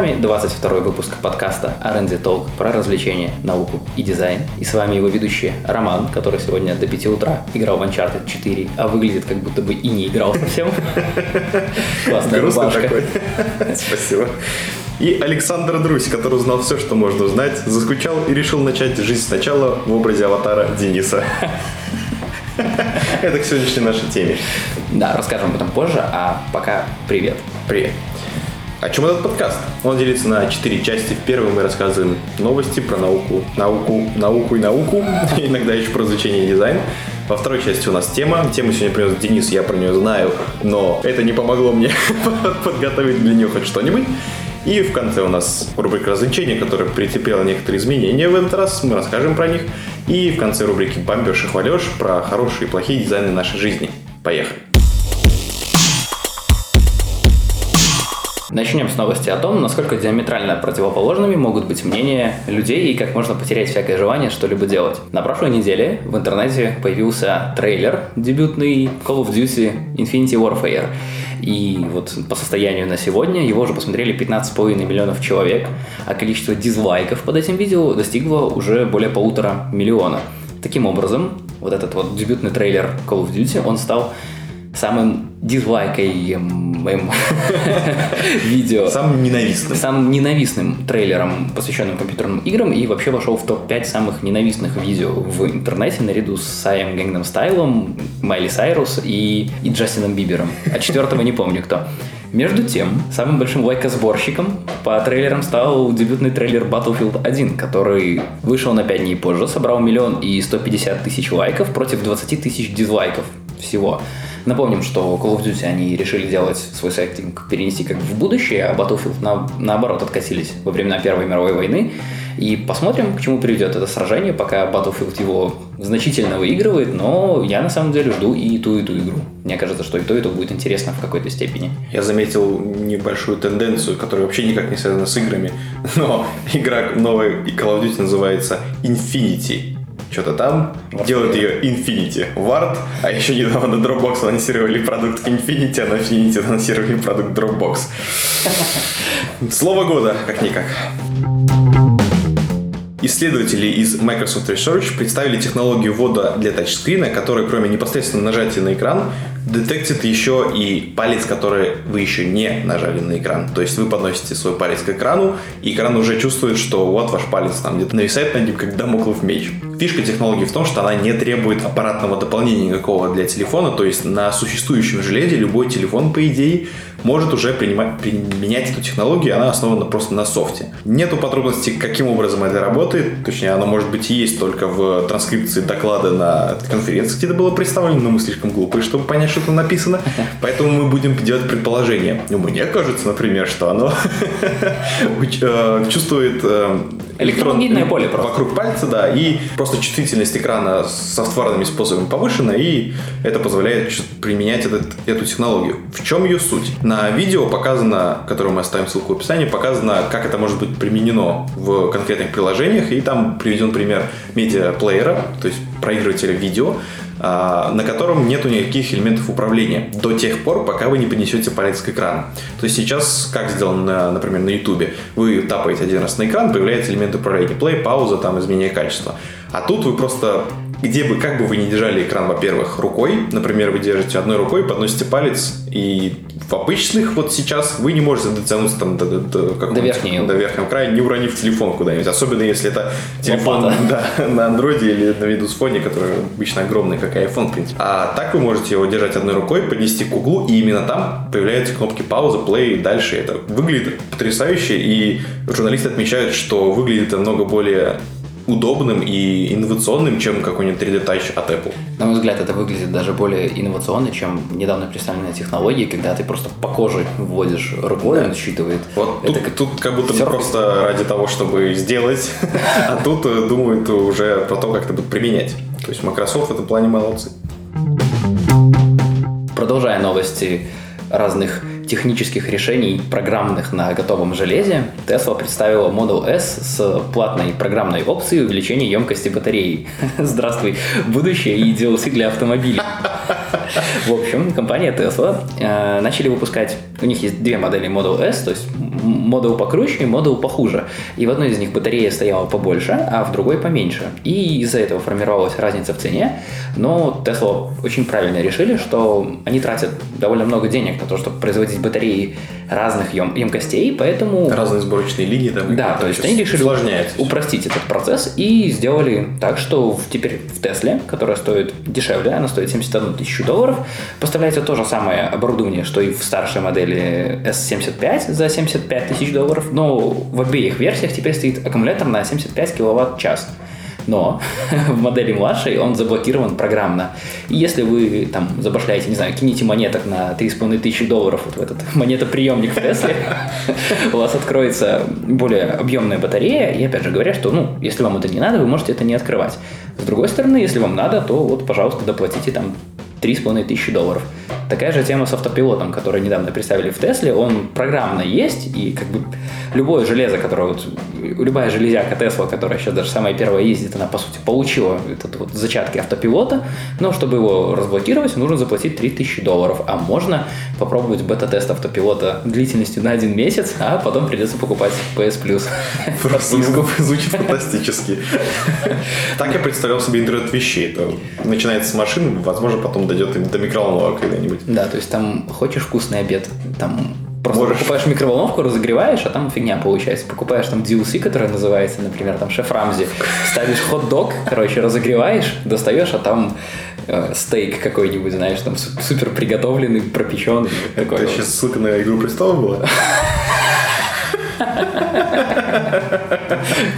вами 22 выпуск подкаста R&D Talk про развлечения, науку и дизайн. И с вами его ведущий Роман, который сегодня до 5 утра играл в Uncharted 4, а выглядит как будто бы и не играл совсем. Классная рубашка. Спасибо. И Александр Друсь, который узнал все, что можно узнать, заскучал и решил начать жизнь сначала в образе аватара Дениса. Это к сегодняшней нашей теме. Да, расскажем об этом позже, а пока привет. Привет. О чем этот подкаст? Он делится на четыре части. В первой мы рассказываем новости про науку, науку, науку и науку, иногда еще про изучение и дизайн. Во второй части у нас тема. Тему сегодня принес Денис, я про нее знаю, но это не помогло мне подготовить для нее хоть что-нибудь. И в конце у нас рубрика развлечения, которая претерпела некоторые изменения в этот раз. Мы расскажем про них. И в конце рубрики «Бомбеж и хвалеж» про хорошие и плохие дизайны нашей жизни. Поехали! Начнем с новости о том, насколько диаметрально противоположными могут быть мнения людей и как можно потерять всякое желание что-либо делать. На прошлой неделе в интернете появился трейлер дебютный Call of Duty Infinity Warfare. И вот по состоянию на сегодня его уже посмотрели 15,5 миллионов человек, а количество дизлайков под этим видео достигло уже более полутора миллиона. Таким образом, вот этот вот дебютный трейлер Call of Duty, он стал самым дизлайкаемым видео. Самым ненавистным. Самым ненавистным трейлером, посвященным компьютерным играм, и вообще вошел в топ-5 самых ненавистных видео в интернете наряду с Саем Гэнгном Стайлом, Майли Сайрус и, и Джастином Бибером. А четвертого не помню кто. Между тем, самым большим лайкосборщиком по трейлерам стал дебютный трейлер Battlefield 1, который вышел на 5 дней позже, собрал миллион и 150 тысяч лайков против 20 тысяч дизлайков всего. Напомним, что Call of Duty они решили делать свой сеттинг, перенести как в будущее, а Battlefield на, наоборот откатились во времена Первой мировой войны. И посмотрим, к чему приведет это сражение, пока Battlefield его значительно выигрывает, но я на самом деле жду и ту, и ту игру. Мне кажется, что и то, и то будет интересно в какой-то степени. Я заметил небольшую тенденцию, которая вообще никак не связана с играми, но игра новая Call of Duty называется Infinity что-то там, Word делают ее Infinity Ward, а еще недавно Dropbox анонсировали продукт Infinity, а на Infinity анонсировали продукт Dropbox. Слово года, как-никак. Исследователи из Microsoft Research представили технологию ввода для тачскрина, которая кроме непосредственно нажатия на экран детектит еще и палец, который вы еще не нажали на экран. То есть вы подносите свой палец к экрану, и экран уже чувствует, что вот ваш палец там где-то нависает над ним, как дамоклов меч. Фишка технологии в том, что она не требует аппаратного дополнения никакого для телефона, то есть на существующем железе любой телефон, по идее, может уже принимать, применять эту технологию, она основана просто на софте. Нету подробностей, каким образом это работает, точнее, оно может быть и есть только в транскрипции доклада на конференции, где это было представлено, но мы слишком глупые, чтобы понять, что там написано, поэтому мы будем делать предположения. Ну, мне кажется, например, что оно э, чувствует э, электрон поле вокруг пальца, да, и просто чувствительность экрана софтварными способами повышена, и это позволяет применять этот, эту технологию. В чем ее суть? На видео показано, которое мы оставим ссылку в описании, показано, как это может быть применено в конкретных приложениях, и там приведен пример медиаплеера, то есть проигрывателя видео, на котором нету никаких элементов управления до тех пор, пока вы не поднесете палец к экрану. То есть сейчас, как сделано, например, на YouTube, вы тапаете один раз на экран, появляется элемент управления, play, пауза, там, изменение качества. А тут вы просто где бы, как бы вы ни держали экран, во-первых, рукой, например, вы держите одной рукой, подносите палец, и в обычных вот сейчас вы не можете дотянуться там до, до, до, до, верхнего. до верхнего края, не уронив телефон куда-нибудь. Особенно если это телефон да, на андроиде или на Windows Phone, который обычно огромный, как iPhone, в принципе. А так вы можете его держать одной рукой, поднести к углу, и именно там появляются кнопки пауза, плей и дальше. Это выглядит потрясающе, и журналисты отмечают, что выглядит это много более удобным и инновационным, чем какой-нибудь 3D Touch от Apple. На мой взгляд, это выглядит даже более инновационно, чем недавно представленные технологии, когда ты просто по коже вводишь рукой, да. он считывает. Вот это тут, как... тут как будто бы просто ради того, чтобы сделать, а тут э, думают уже про то, как это будет применять. То есть Microsoft в этом плане молодцы. Продолжая новости разных технических решений, программных на готовом железе, Tesla представила Model S с платной программной опцией увеличения емкости батареи. Здравствуй, будущее и DLC для автомобилей. В общем, компания Tesla э, начали выпускать, у них есть две модели Model S, то есть Model покруче и Model похуже. И в одной из них батарея стояла побольше, а в другой поменьше. И из-за этого формировалась разница в цене. Но Tesla очень правильно решили, что они тратят довольно много денег на то, чтобы производить батареи разных ем- емкостей, поэтому... Разные сборочные линии там. Да, то есть они решили упростить этот процесс и сделали так, что теперь в Тесле, которая стоит дешевле, она стоит 71 тысячу долларов, поставляется то же самое оборудование, что и в старшей модели S75 за 75 тысяч долларов, но в обеих версиях теперь стоит аккумулятор на 75 киловатт-час но в модели младшей он заблокирован программно. И если вы там забашляете, не знаю, кинете монеток на 3,5 тысячи долларов вот в этот монетоприемник в Тесле, у вас откроется более объемная батарея, и опять же говоря, что, ну, если вам это не надо, вы можете это не открывать. С другой стороны, если вам надо, то вот, пожалуйста, доплатите там 3,5 тысячи долларов. Такая же тема с автопилотом, который недавно представили в Тесле, он программно есть, и как бы любое железо, которое вот, любая железяка Тесла, которая сейчас даже самая первая ездит, она по сути получила этот вот зачатки автопилота, но чтобы его разблокировать, нужно заплатить 3000 долларов, а можно попробовать бета-тест автопилота длительностью на один месяц, а потом придется покупать PS Plus. Просто звучит фантастически. Так я представлял себе интернет вещей. Это начинается с машины, возможно, потом дойдет до микроволновок когда-нибудь. Да, то есть там хочешь вкусный обед, там Просто Можешь. покупаешь микроволновку, разогреваешь, а там фигня получается. Покупаешь там DLC, которая называется, например, там шеф Рамзи. Ставишь хот-дог, короче, разогреваешь, достаешь, а там э, стейк какой-нибудь, знаешь, там супер приготовленный, пропеченный. Такой Это сейчас ссылка на Игру престолов была?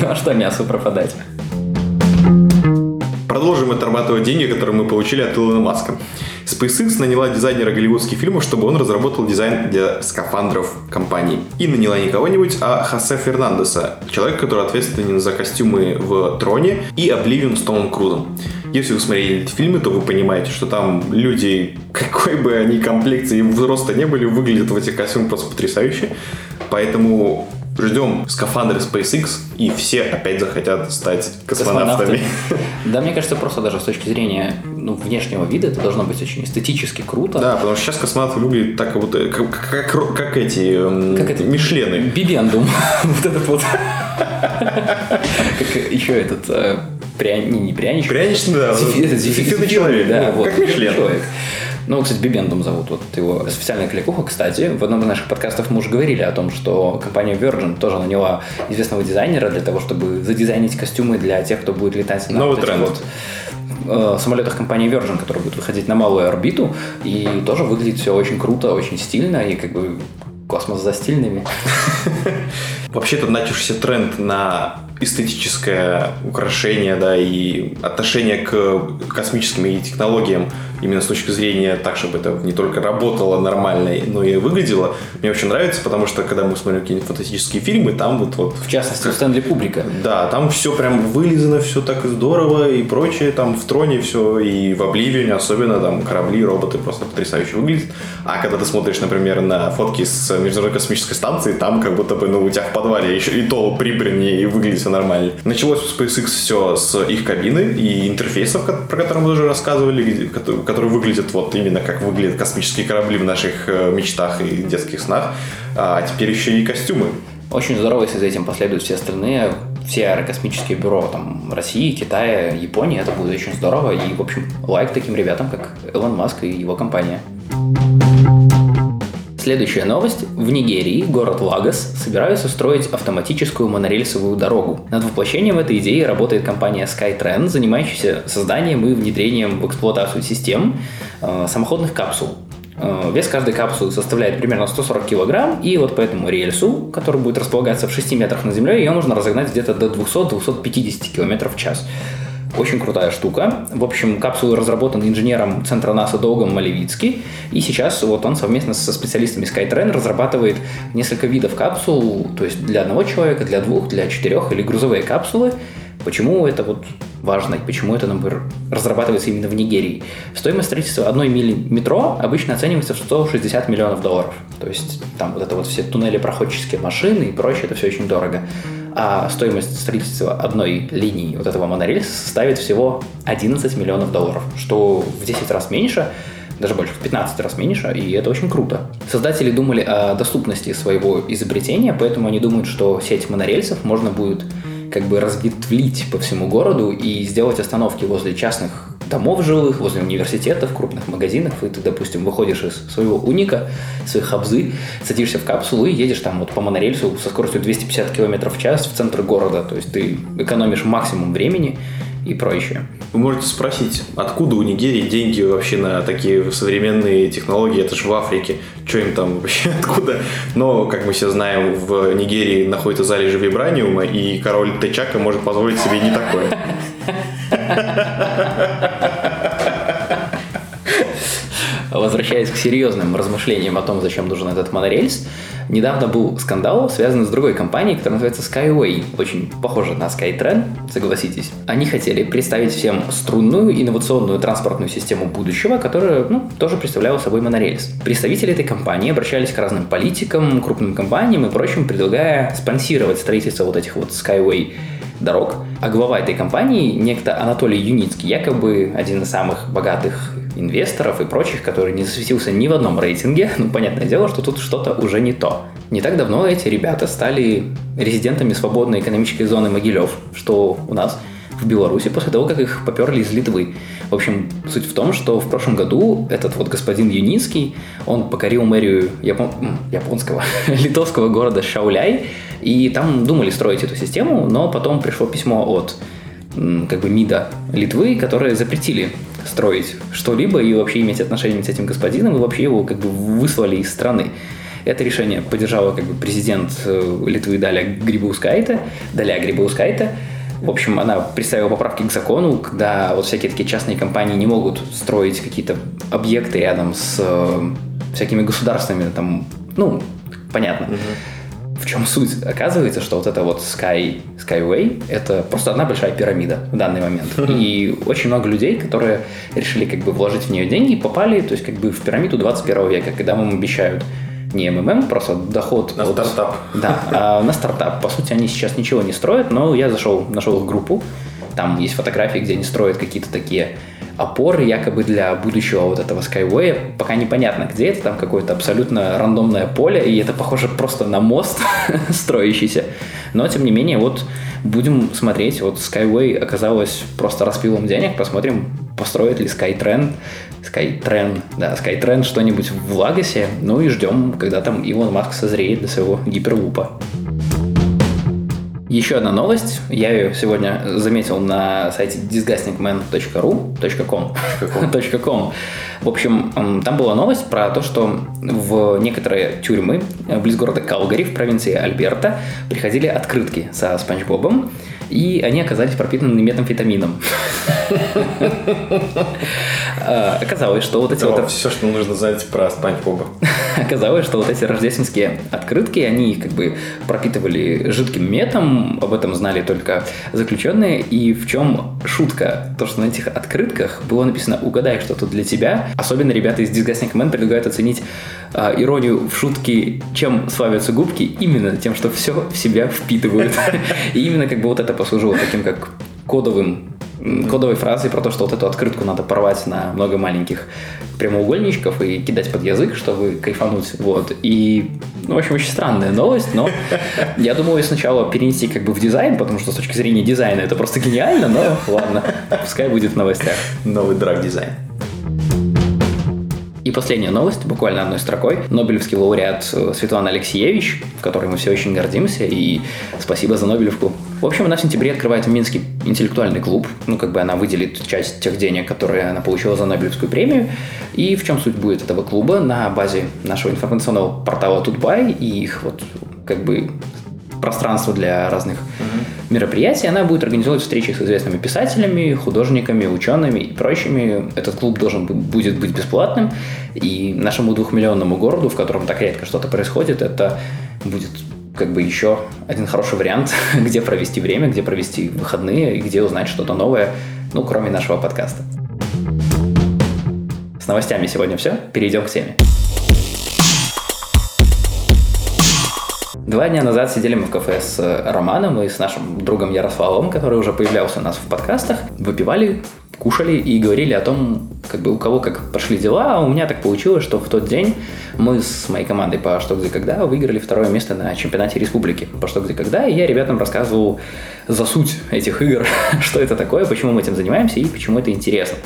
Ну а что мясо пропадать? Продолжим отрабатывать деньги, которые мы получили от Илона Маска. SpaceX наняла дизайнера голливудских фильмов, чтобы он разработал дизайн для скафандров компании. И наняла не кого-нибудь, а Хосе Фернандеса, человек, который ответственен за костюмы в Троне и Обливион с Томом Крузом. Если вы смотрели эти фильмы, то вы понимаете, что там люди, какой бы они комплекции и взроста не были, выглядят в этих костюмах просто потрясающе. Поэтому ждем скафандры SpaceX, и все опять захотят стать космонавтами. Да, мне кажется, просто даже с точки зрения ну, внешнего вида это должно быть очень эстетически круто. Да, потому что сейчас космонавты выглядят так, вот, как, как, как эти эм, как это? Мишлены. Бибендум. вот этот вот. как еще этот э, пряни, не пряничек. Пряничный, да. Зефирный человек. Да, вот. Как Мишлен. Человек. Ну, кстати, Бибендум зовут вот его официальная кликуха. Кстати, в одном из наших подкастов мы уже говорили о том, что компания Virgin тоже наняла известного дизайнера для того, чтобы задизайнить костюмы для тех, кто будет летать на Новый вот тренд. вот э, самолетах компании Virgin, которые будут выходить на малую орбиту, и тоже выглядит все очень круто, очень стильно, и как бы космос за стильными. Вообще-то начавшийся тренд на эстетическое украшение, да, и отношение к космическим и технологиям именно с точки зрения так, чтобы это не только работало нормально, но и выглядело, мне очень нравится, потому что когда мы смотрим какие-нибудь фантастические фильмы, там вот... вот в частности, как, Стэнли Кубрика. Да, там все прям вылизано, все так здорово и прочее, там в Троне все, и в Обливионе особенно, там корабли, роботы просто потрясающе выглядят. А когда ты смотришь, например, на фотки с Международной космической станции, там как будто бы, ну, у тебя в подвале еще и то прибрани и выглядит все нормально. Началось у SpaceX все с их кабины и интерфейсов, про которые мы уже рассказывали, которые выглядят вот именно как выглядят космические корабли в наших э, мечтах и детских снах, а теперь еще и костюмы. Очень здорово, если за этим последуют все остальные, все аэрокосмические бюро там, России, Китая, Японии, это будет очень здорово. И, в общем, лайк таким ребятам, как Илон Маск и его компания. Следующая новость. В Нигерии город Лагос собираются строить автоматическую монорельсовую дорогу. Над воплощением этой идеи работает компания SkyTrain, занимающаяся созданием и внедрением в эксплуатацию систем э, самоходных капсул. Э, вес каждой капсулы составляет примерно 140 килограмм, и вот по этому рельсу, который будет располагаться в 6 метрах над землей, ее можно разогнать где-то до 200-250 километров в час. Очень крутая штука. В общем, капсулы разработаны инженером центра НАСА Долгом Малевицки. И сейчас вот он совместно со специалистами SkyTrain разрабатывает несколько видов капсул, то есть для одного человека, для двух, для четырех или грузовые капсулы. Почему это вот важно и почему это, например, разрабатывается именно в Нигерии? Стоимость строительства одной мили метро обычно оценивается в 160 миллионов долларов. То есть там вот это вот все туннели проходческие машины и прочее, это все очень дорого а стоимость строительства одной линии вот этого монорельса составит всего 11 миллионов долларов, что в 10 раз меньше, даже больше, в 15 раз меньше, и это очень круто. Создатели думали о доступности своего изобретения, поэтому они думают, что сеть монорельсов можно будет как бы разветвлить по всему городу и сделать остановки возле частных домов жилых, возле университетов, крупных магазинов, и ты, допустим, выходишь из своего уника, своей хабзы, садишься в капсулу и едешь там вот по монорельсу со скоростью 250 км в час в центр города. То есть ты экономишь максимум времени и прочее. Вы можете спросить, откуда у Нигерии деньги вообще на такие современные технологии? Это же в Африке. Что им там вообще откуда? Но, как мы все знаем, в Нигерии находится залежи вибраниума, и король Течака может позволить себе не такое. Возвращаясь к серьезным размышлениям о том, зачем нужен этот монорельс, недавно был скандал, связанный с другой компанией, которая называется Skyway. Очень похоже на Skytrain, согласитесь. Они хотели представить всем струнную инновационную транспортную систему будущего, которая ну, тоже представляла собой монорельс. Представители этой компании обращались к разным политикам, крупным компаниям и прочим, предлагая спонсировать строительство вот этих вот Skyway дорог. А глава этой компании, некто Анатолий Юницкий, якобы один из самых богатых инвесторов и прочих, который не засветился ни в одном рейтинге, ну, понятное дело, что тут что-то уже не то. Не так давно эти ребята стали резидентами свободной экономической зоны Могилев, что у нас в Беларуси после того, как их поперли из Литвы. В общем, суть в том, что в прошлом году этот вот господин Юницкий, он покорил мэрию япон... японского, литовского города Шауляй, и там думали строить эту систему, но потом пришло письмо от как бы МИДа Литвы, которые запретили строить что-либо и вообще иметь отношение с этим господином, и вообще его как бы выслали из страны. Это решение поддержала как бы президент э, Литвы Даля Грибаускайте, Даля Грибаускайте. В общем, она представила поправки к закону, когда вот всякие такие частные компании не могут строить какие-то объекты рядом с э, всякими государственными, там, ну, понятно. Uh-huh чем суть? Оказывается, что вот это вот Sky, Skyway — это просто одна большая пирамида в данный момент. И очень много людей, которые решили как бы вложить в нее деньги, попали, то есть как бы в пирамиду 21 века, когда вам обещают не МММ, просто доход. На от, стартап. Да, а на стартап. По сути, они сейчас ничего не строят, но я зашел, нашел их группу, там есть фотографии, где они строят какие-то такие опоры якобы для будущего вот этого Skyway. Пока непонятно, где это, там какое-то абсолютно рандомное поле, и это похоже просто на мост строящийся. Но, тем не менее, вот будем смотреть. Вот Skyway оказалось просто распилом денег. Посмотрим, построит ли Skytrain, Skytrain, да, Skytrain что-нибудь в Лагосе. Ну и ждем, когда там Илон Маск созреет для своего гиперлупа. Еще одна новость. Я ее сегодня заметил на сайте disgustingman.ru .com. .com. В общем, там была новость про то, что в некоторые тюрьмы близ города Калгари в провинции Альберта приходили открытки со Спанч Бобом, и они оказались пропитаны метамфетамином. А, оказалось, что вот эти вот... Все, что нужно знать про Спанч Боба. Оказалось, что вот эти рождественские открытки, они как бы пропитывали жидким метом, об этом знали только заключенные. И в чем шутка? То, что на этих открытках было написано «Угадай что-то для тебя». Особенно ребята из Disgusting Man предлагают оценить э, иронию в шутке, чем славятся губки, именно тем, что все в себя впитывают. И именно как бы вот это послужило таким как кодовым кодовой фразой про то, что вот эту открытку надо порвать на много маленьких прямоугольничков и кидать под язык, чтобы кайфануть. Вот. И, ну, в общем, очень странная новость, но я думаю, ее сначала перенести как бы в дизайн, потому что с точки зрения дизайна это просто гениально, но ладно, пускай будет в новостях. Новый драг-дизайн. И последняя новость, буквально одной строкой. Нобелевский лауреат э, Светлана Алексеевич, в которой мы все очень гордимся, и спасибо за Нобелевку. В общем, она в сентябре открывает Минский интеллектуальный клуб. Ну, как бы она выделит часть тех денег, которые она получила за Нобелевскую премию. И в чем суть будет этого клуба? На базе нашего информационного портала Тутбай и их вот как бы пространство для разных uh-huh. мероприятий. Она будет организовывать встречи с известными писателями, художниками, учеными и прочими. Этот клуб должен будет быть бесплатным. И нашему двухмиллионному городу, в котором так редко что-то происходит, это будет как бы еще один хороший вариант, где провести время, где провести выходные где узнать что-то новое, ну, кроме нашего подкаста. С новостями сегодня все. Перейдем к теме. Два дня назад сидели мы в кафе с э, Романом и с нашим другом Ярославом, который уже появлялся у нас в подкастах, выпивали кушали и говорили о том, как бы у кого как пошли дела. А у меня так получилось, что в тот день мы с моей командой по «Что, где, когда» выиграли второе место на чемпионате республики по «Что, где, когда», и я ребятам рассказывал за суть этих игр, что это такое, почему мы этим занимаемся и почему это интересно.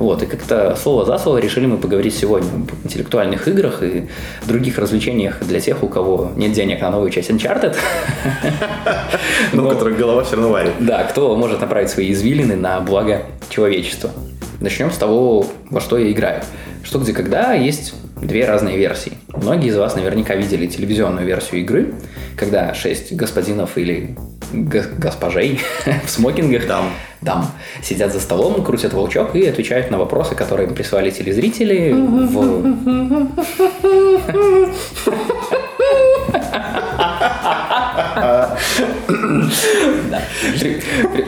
Вот, и как-то слово за слово решили мы поговорить сегодня об интеллектуальных играх и других развлечениях для тех, у кого нет денег на новую часть Uncharted. Ну, у которых голова все равно варит. Да, кто может направить свои извилины на благо человечества. Начнем с того, во что я играю. Что, где, когда есть две разные версии. Многие из вас наверняка видели телевизионную версию игры, когда шесть господинов или госпожей в смокингах Дам. дам сидят за столом, крутят волчок и отвечают на вопросы, которые им прислали телезрители в...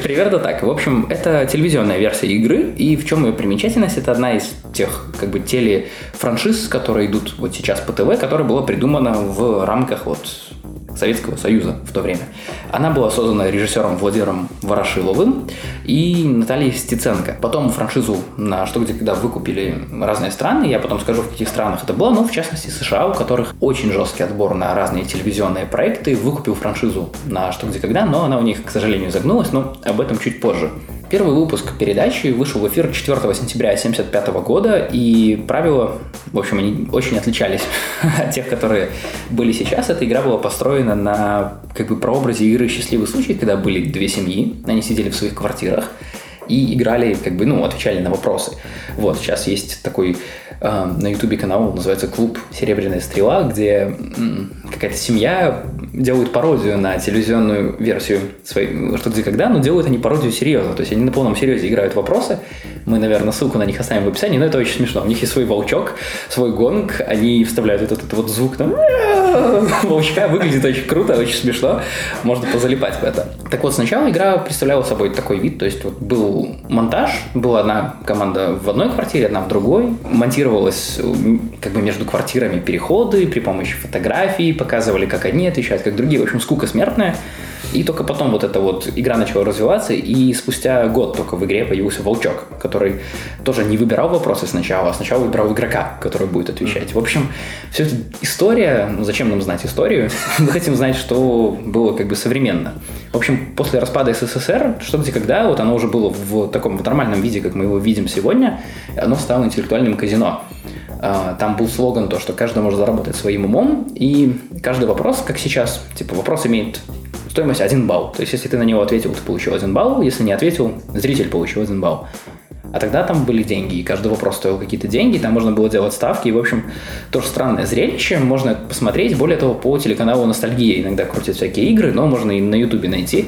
Примерно так. В общем, это телевизионная версия игры, и в чем ее примечательность? Это одна из тех как бы телефраншиз, которые идут вот сейчас по ТВ, которая была придумана в рамках вот Советского Союза в то время. Она была создана режиссером Владимиром Ворошиловым и Натальей Стеценко. Потом франшизу на что где когда выкупили разные страны, я потом скажу, в каких странах это было, но в частности США, у которых очень жесткий отбор на разные телевизионные проекты, выкупил франшизу на что где когда, но она у них, к сожалению, загнулась, но об этом чуть позже. Первый выпуск передачи вышел в эфир 4 сентября 1975 года, и правила, в общем, они очень отличались от тех, которые были сейчас. Эта игра была построена на как бы прообразе игры «Счастливый случай», когда были две семьи, они сидели в своих квартирах, и играли, как бы, ну, отвечали на вопросы. Вот, сейчас есть такой э, на ютубе канал, называется «Клуб Серебряная стрела», где какая-то семья делает пародию на телевизионную версию своей «Что, где, когда», но делают они пародию серьезно, то есть они на полном серьезе играют вопросы, мы, наверное, ссылку на них оставим в описании, но это очень смешно. У них есть свой волчок, свой гонг, они вставляют вот этот вот звук там волчка, выглядит очень круто, очень смешно, можно позалипать в это. Так вот, сначала игра представляла собой такой вид, то есть вот был монтаж, была одна команда в одной квартире, одна в другой, монтировалась м, как бы между квартирами переходы при помощи фотографий, показывали, как одни отвечают, как другие, в общем, скука смертная. И только потом вот эта вот игра начала развиваться, и спустя год только в игре появился волчок, который тоже не выбирал вопросы сначала, а сначала выбирал игрока, который будет отвечать. В общем, все это история, ну зачем нам знать историю? Мы хотим знать, что было как бы современно. В общем, после распада СССР, что где когда, вот оно уже было в таком в нормальном виде, как мы его видим сегодня, оно стало интеллектуальным казино. А, Там был слоган то, что каждый может заработать своим умом, и каждый вопрос, как сейчас, типа вопрос имеет стоимость 1 балл. То есть, если ты на него ответил, ты получил 1 балл, если не ответил, зритель получил 1 балл. А тогда там были деньги, и каждый вопрос стоил какие-то деньги, там можно было делать ставки, и, в общем, тоже странное зрелище, можно посмотреть, более того, по телеканалу «Ностальгия» иногда крутят всякие игры, но можно и на ютубе найти.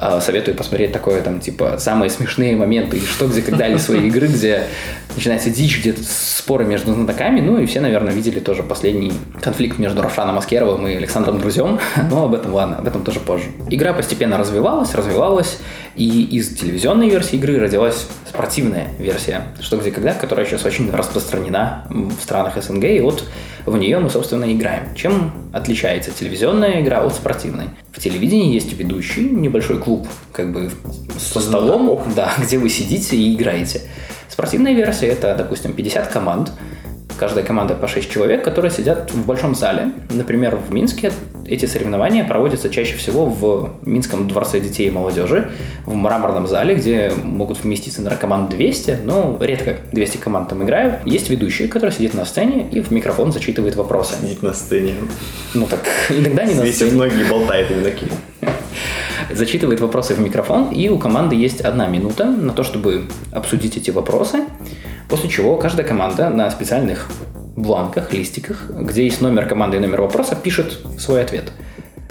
А, Советую посмотреть такое, там, типа, самые смешные моменты, что, где, когда ли свои игры, где начинается дичь, где-то споры между знатоками, ну и все, наверное, видели тоже последний конфликт между Равшаном Аскеровым и Александром Друзем, но об этом, ладно, об этом тоже позже. Игра постепенно развивалась, развивалась, и из телевизионной версии игры родилась спортивная версия, что, где, когда, которая сейчас очень распространена в странах СНГ, и вот в нее мы, собственно, играем. Чем отличается телевизионная игра от спортивной? В телевидении есть ведущий, небольшой клуб, как бы со столом, да, где вы сидите и играете. Спортивная версия это, допустим, 50 команд, каждая команда по 6 человек, которые сидят в большом зале. Например, в Минске эти соревнования проводятся чаще всего в Минском дворце детей и молодежи, в мраморном зале, где могут вместиться, наверное, команд 200, но редко 200 команд там играют. Есть ведущий, который сидит на сцене и в микрофон зачитывает вопросы. Сидит на сцене. Ну так, иногда не на Свесив сцене. ноги, болтает именно такие. Зачитывает вопросы в микрофон, и у команды есть одна минута на то, чтобы обсудить эти вопросы, после чего каждая команда на специальных бланках, листиках, где есть номер команды и номер вопроса, пишет свой ответ.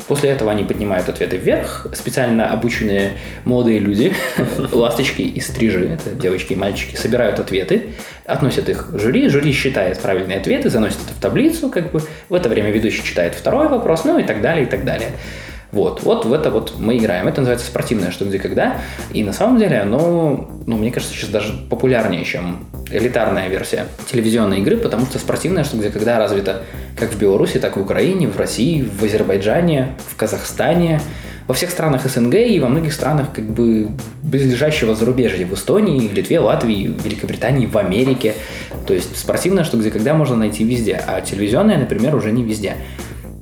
После этого они поднимают ответы вверх. Специально обученные молодые люди, ласточки и стрижи, это девочки и мальчики, собирают ответы, относят их жюри, жюри считает правильные ответы, заносит это в таблицу, как бы в это время ведущий читает второй вопрос, ну и так далее, и так далее. Вот, вот в это вот мы играем. Это называется спортивное что где когда. И на самом деле оно, ну, мне кажется, сейчас даже популярнее, чем элитарная версия телевизионной игры, потому что спортивное что где когда развито как в Беларуси, так и в Украине, в России, в Азербайджане, в Казахстане, во всех странах СНГ и во многих странах как бы близлежащего зарубежья, в Эстонии, в Литве, Латвии, в Великобритании, в Америке. То есть спортивная что где когда можно найти везде, а телевизионная, например, уже не везде.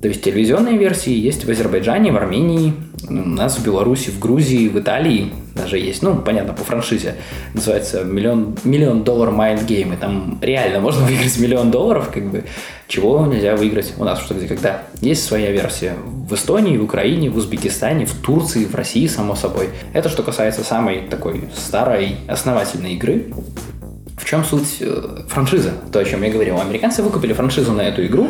То есть телевизионные версии есть в Азербайджане, в Армении, у нас в Беларуси, в Грузии, в Италии даже есть, ну, понятно, по франшизе. Называется миллион, миллион доллар Mind Game, и там реально можно выиграть миллион долларов, как бы, чего нельзя выиграть у нас что где когда. Есть своя версия в Эстонии, в Украине, в Узбекистане, в Турции, в России, само собой. Это что касается самой такой старой основательной игры. В чем суть э, франшизы? То, о чем я говорил. Американцы выкупили франшизу на эту игру,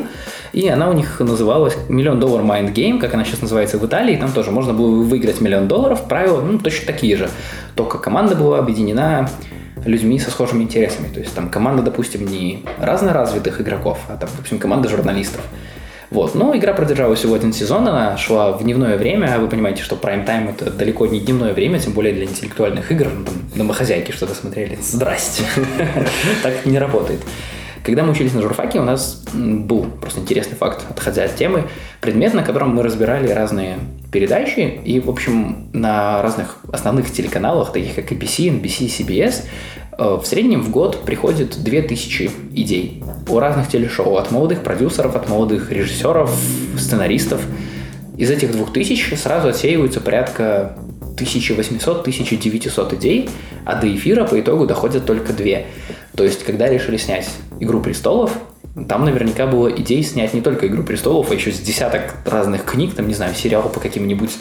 и она у них называлась «Миллион доллар Mind Game», как она сейчас называется в Италии. Там тоже можно было выиграть миллион долларов. Правила ну, точно такие же. Только команда была объединена людьми со схожими интересами. То есть там команда, допустим, не разноразвитых игроков, а там, допустим, команда журналистов. Вот. Но игра продержалась всего один сезон, она шла в дневное время, вы понимаете, что прайм-тайм это далеко не дневное время, тем более для интеллектуальных игр, ну, там, домохозяйки что-то смотрели. Здрасте. Так не работает. Когда мы учились на журфаке, у нас был просто интересный факт, отходя от темы, предмет, на котором мы разбирали разные передачи, и, в общем, на разных основных телеканалах, таких как ABC, NBC, CBS, в среднем в год приходит 2000 идей у разных телешоу, от молодых продюсеров, от молодых режиссеров, сценаристов. Из этих 2000 сразу отсеиваются порядка 1800-1900 идей, а до эфира по итогу доходят только две. То есть, когда решили снять «Игру престолов», там наверняка было идей снять не только «Игру престолов», а еще с десяток разных книг, там, не знаю, сериал по каким-нибудь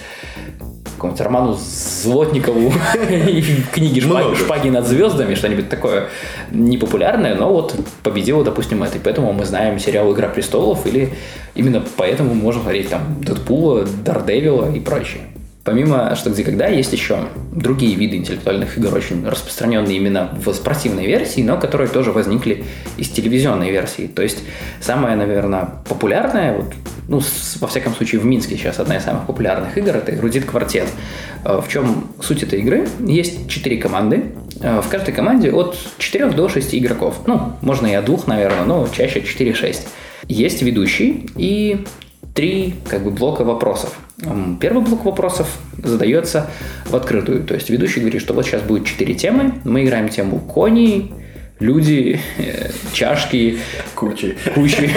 какому-нибудь Роману Злотникову книги шпаги, над звездами, что-нибудь такое непопулярное, но вот победила, допустим, это. И поэтому мы знаем сериал «Игра престолов» или именно поэтому мы можем говорить там Дэдпула, Дардевила и прочее. Помимо «Что, где, когда» есть еще другие виды интеллектуальных игр, очень распространенные именно в спортивной версии, но которые тоже возникли из телевизионной версии. То есть самая, наверное, популярная, вот, ну, с, во всяком случае, в Минске сейчас одна из самых популярных игр, это «Эрудит Квартет». Э, в чем суть этой игры? Есть четыре команды, э, в каждой команде от 4 до 6 игроков. Ну, можно и от двух, наверное, но чаще 4-6. Есть ведущий и три как бы блока вопросов. Первый блок вопросов задается в открытую. То есть ведущий говорит, что вот сейчас будет четыре темы. Мы играем тему кони, люди, э, чашки, кучи. кучи.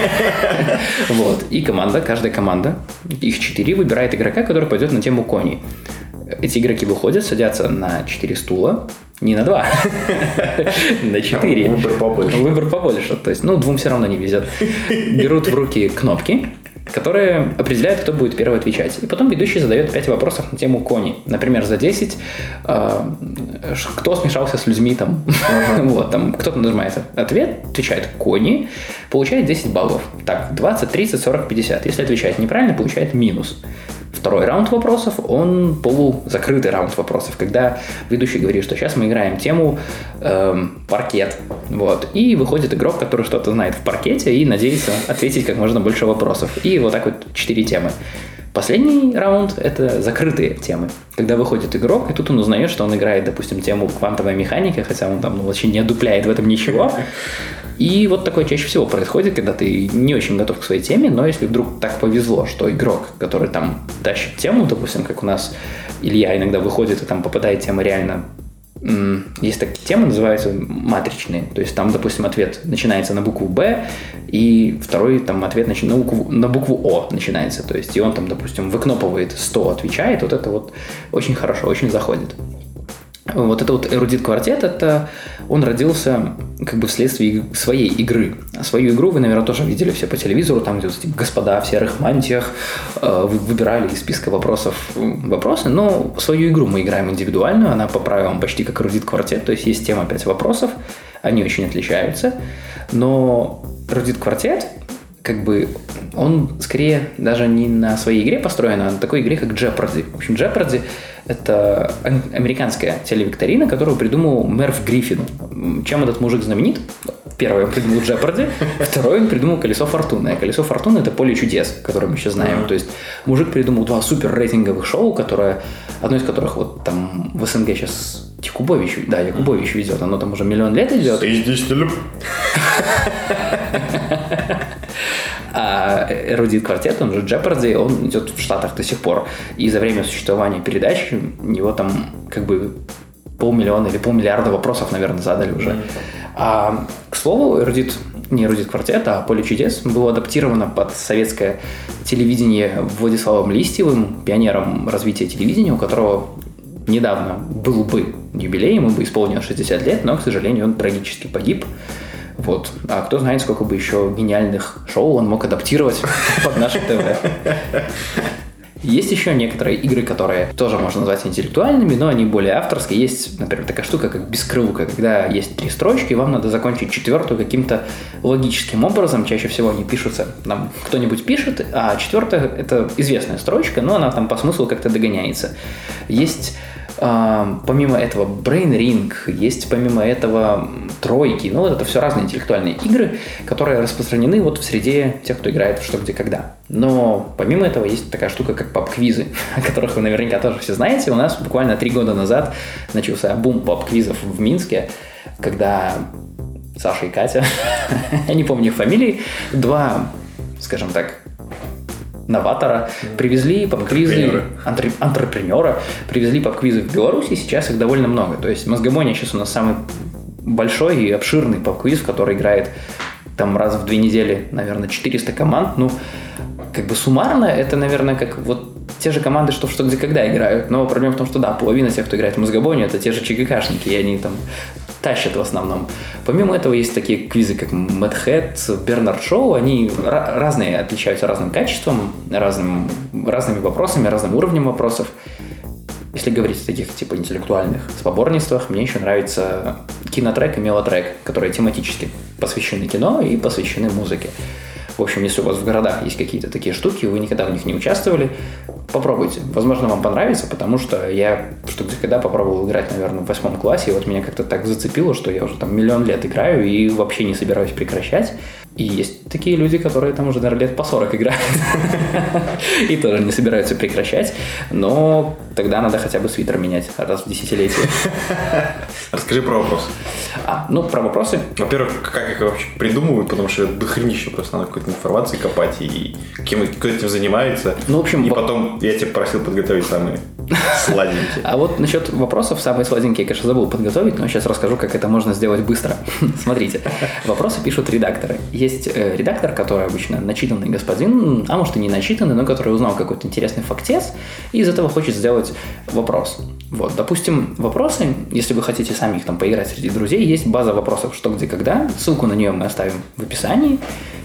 Вот. И команда, каждая команда, их четыре, выбирает игрока, который пойдет на тему кони. Эти игроки выходят, садятся на четыре стула, не на два, на четыре. Выбор побольше. Выбор побольше. То есть, ну, двум все равно не везет. Берут в руки кнопки, которые определяют, кто будет первый отвечать. И потом ведущий задает 5 вопросов на тему кони. Например, за 10 э, кто смешался с людьми там. вот, там кто-то нажимает ответ, отвечает кони, получает 10 баллов. Так, 20, 30, 40, 50. Если отвечает неправильно, получает минус. Второй раунд вопросов, он полузакрытый раунд вопросов, когда ведущий говорит, что сейчас мы играем тему эм, паркет. Вот. И выходит игрок, который что-то знает в паркете и надеется ответить как можно больше вопросов. И вот так вот четыре темы. Последний раунд – это закрытые темы. Когда выходит игрок, и тут он узнает, что он играет, допустим, тему квантовой механики, хотя он там ну, вообще не одупляет в этом ничего. И вот такое чаще всего происходит, когда ты не очень готов к своей теме, но если вдруг так повезло, что игрок, который там тащит тему, допустим, как у нас Илья иногда выходит и там попадает тема реально есть такие темы, называются матричные. То есть там, допустим, ответ начинается на букву Б, и второй там ответ на букву, на букву О начинается. То есть и он там, допустим, выкнопывает 100, отвечает. Вот это вот очень хорошо, очень заходит. Вот это вот эрудит квартет, это он родился как бы вследствие своей игры. Свою игру вы, наверное, тоже видели все по телевизору, там где эти господа в серых мантиях э, выбирали из списка вопросов вопросы, но свою игру мы играем индивидуальную, она по правилам почти как эрудит квартет, то есть есть тема 5 вопросов, они очень отличаются, но эрудит квартет как бы он скорее даже не на своей игре построен, а на такой игре, как Jeopardy. В общем, Jeopardy — это американская телевикторина, которую придумал Мерв Гриффин. Чем этот мужик знаменит? Первый он придумал Jeopardy, второй он придумал Колесо Фортуны. А Колесо Фортуны — это поле чудес, которое мы сейчас знаем. То есть мужик придумал два супер рейтинговых шоу, которое, одно из которых вот там в СНГ сейчас Якубович, да, Якубович ведет, оно там уже миллион лет идет. Здесь А эрудит квартет, он же Jeopardy, он идет в Штатах до сих пор. И за время существования передач у него там как бы полмиллиона или полмиллиарда вопросов, наверное, задали уже. А, к слову, эрудит не эрудит квартет, а «Поле чудес» было адаптировано под советское телевидение Владиславом Листьевым, пионером развития телевидения, у которого недавно был бы юбилей, ему бы исполнилось 60 лет, но, к сожалению, он трагически погиб. Вот. А кто знает, сколько бы еще гениальных шоу он мог адаптировать под наше ТВ. Есть еще некоторые игры, которые тоже можно назвать интеллектуальными, но они более авторские. Есть, например, такая штука, как бескрылка, когда есть три строчки, и вам надо закончить четвертую каким-то логическим образом. Чаще всего они пишутся, нам кто-нибудь пишет, а четвертая — это известная строчка, но она там по смыслу как-то догоняется. Есть помимо этого Brain Ring, есть помимо этого тройки, ну вот это все разные интеллектуальные игры, которые распространены вот в среде тех, кто играет в что, где, когда. Но помимо этого есть такая штука, как пап-квизы, о которых вы наверняка тоже все знаете. У нас буквально три года назад начался бум пап-квизов в Минске, когда Саша и Катя, я не помню их фамилии, два, скажем так, новатора, привезли поп-квизы, антрепренера, привезли поп-квизы в Беларусь, и сейчас их довольно много. То есть Мозгомония сейчас у нас самый большой и обширный поп-квиз, в который играет там раз в две недели, наверное, 400 команд. Ну, как бы суммарно это, наверное, как вот те же команды, что что где когда играют. Но проблема в том, что да, половина тех, кто играет в Мозгобонию, это те же ЧГКшники, и они там тащат в основном. Помимо этого есть такие квизы, как Mad Hat, Бернард Шоу, они разные, отличаются разным качеством, разным, разными вопросами, разным уровнем вопросов. Если говорить о таких типа интеллектуальных споборницствах, мне еще нравится кинотрек и мелотрек, которые тематически посвящены кино и посвящены музыке. В общем, если у вас в городах есть какие-то такие штуки, вы никогда в них не участвовали, попробуйте. Возможно, вам понравится, потому что я где когда попробовал играть, наверное, в восьмом классе, и вот меня как-то так зацепило, что я уже там миллион лет играю и вообще не собираюсь прекращать. И есть такие люди, которые там уже, наверное, лет по 40 играют. И тоже не собираются прекращать. Но тогда надо хотя бы свитер менять раз в десятилетие. Расскажи про вопросы. А, ну, про вопросы. Во-первых, как их вообще придумывают, потому что дохренище просто надо какой-то информации копать и кем кто этим занимается. Ну, в общем... И потом я тебя просил подготовить самые сладенькие. А вот насчет вопросов, самые сладенькие, я, конечно, забыл подготовить, но сейчас расскажу, как это можно сделать быстро. Смотрите, вопросы пишут редакторы. Есть э, редактор, который обычно начитанный господин, а может и не начитанный, но который узнал какой-то интересный фактец, и из этого хочет сделать вопрос. Вот, допустим, вопросы, если вы хотите сами их там поиграть среди друзей, есть база вопросов «Что, где, когда». Ссылку на нее мы оставим в описании.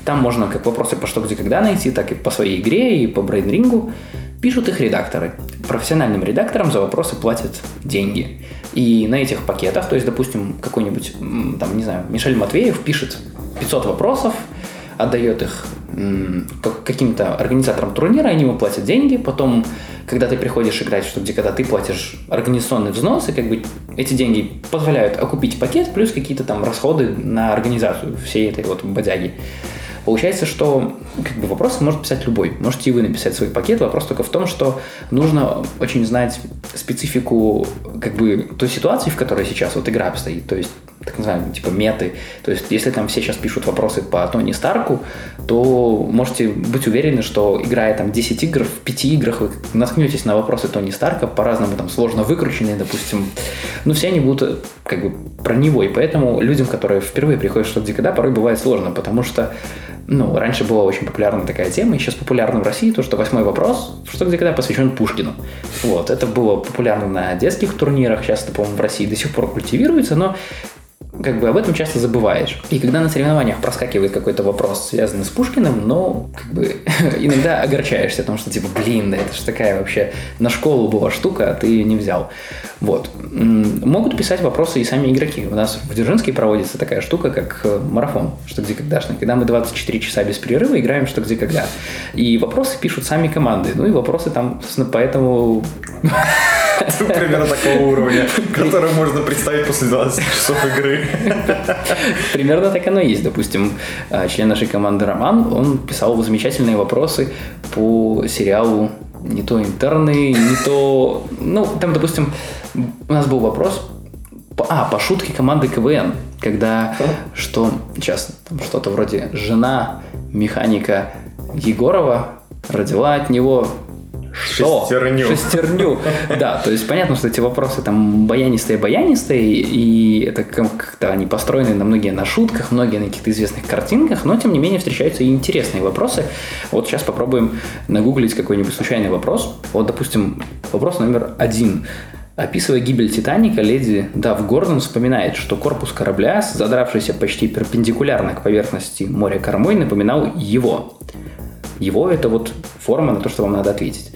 Там можно как вопросы по «Что, где, когда» найти, так и по своей игре, и по брейнрингу. Пишут их редакторы. Профессиональным редакторам за вопросы платят деньги. И на этих пакетах, то есть, допустим, какой-нибудь, там, не знаю, Мишель Матвеев пишет 500 вопросов, отдает их каким-то организаторам турнира, они ему платят деньги, потом, когда ты приходишь играть, что где когда ты платишь организационный взнос, и как бы эти деньги позволяют окупить пакет, плюс какие-то там расходы на организацию всей этой вот бодяги. Получается, что как бы, вопросы может писать любой. Можете и вы написать свой пакет. Вопрос только в том, что нужно очень знать специфику как бы той ситуации, в которой сейчас вот игра обстоит. То есть так называемые, типа меты. То есть, если там все сейчас пишут вопросы по Тони Старку, то можете быть уверены, что играя там 10 игр, в 5 играх вы наткнетесь на вопросы Тони Старка, по-разному там сложно выкрученные, допустим. Но все они будут как бы про него, и поэтому людям, которые впервые приходят в что где когда, порой бывает сложно, потому что ну, раньше была очень популярна такая тема, и сейчас популярна в России то, что восьмой вопрос, что где когда посвящен Пушкину. Вот, это было популярно на детских турнирах, сейчас это, по-моему, в России до сих пор культивируется, но как бы об этом часто забываешь. И когда на соревнованиях проскакивает какой-то вопрос, связанный с Пушкиным, ну, как бы иногда огорчаешься, потому что, типа, блин, да это же такая вообще на школу была штука, а ты ее не взял. Вот. Могут писать вопросы и сами игроки. У нас в Дзержинске проводится такая штука, как э, марафон, что где когда-шный, когда мы 24 часа без перерыва играем что где когда. И вопросы пишут сами команды. Ну и вопросы там, собственно, поэтому Примерно такого уровня, который можно представить после 20 часов игры. Примерно так оно и есть. Допустим, а, член нашей команды Роман, он писал замечательные вопросы по сериалу не то интерны, не то... Ну, там, допустим, у нас был вопрос а, по шутке команды КВН, когда что сейчас там что-то вроде жена механика Егорова родила от него что? Шестерню. Шестерню. Да, то есть понятно, что эти вопросы там баянистые-баянистые, и это как-то они построены на многие на шутках, многие на каких-то известных картинках, но тем не менее встречаются и интересные вопросы. Вот сейчас попробуем нагуглить какой-нибудь случайный вопрос. Вот, допустим, вопрос номер один. Описывая гибель Титаника, леди Дав Гордон вспоминает, что корпус корабля, задравшийся почти перпендикулярно к поверхности моря кормой, напоминал его. Его – это вот форма на то, что вам надо ответить.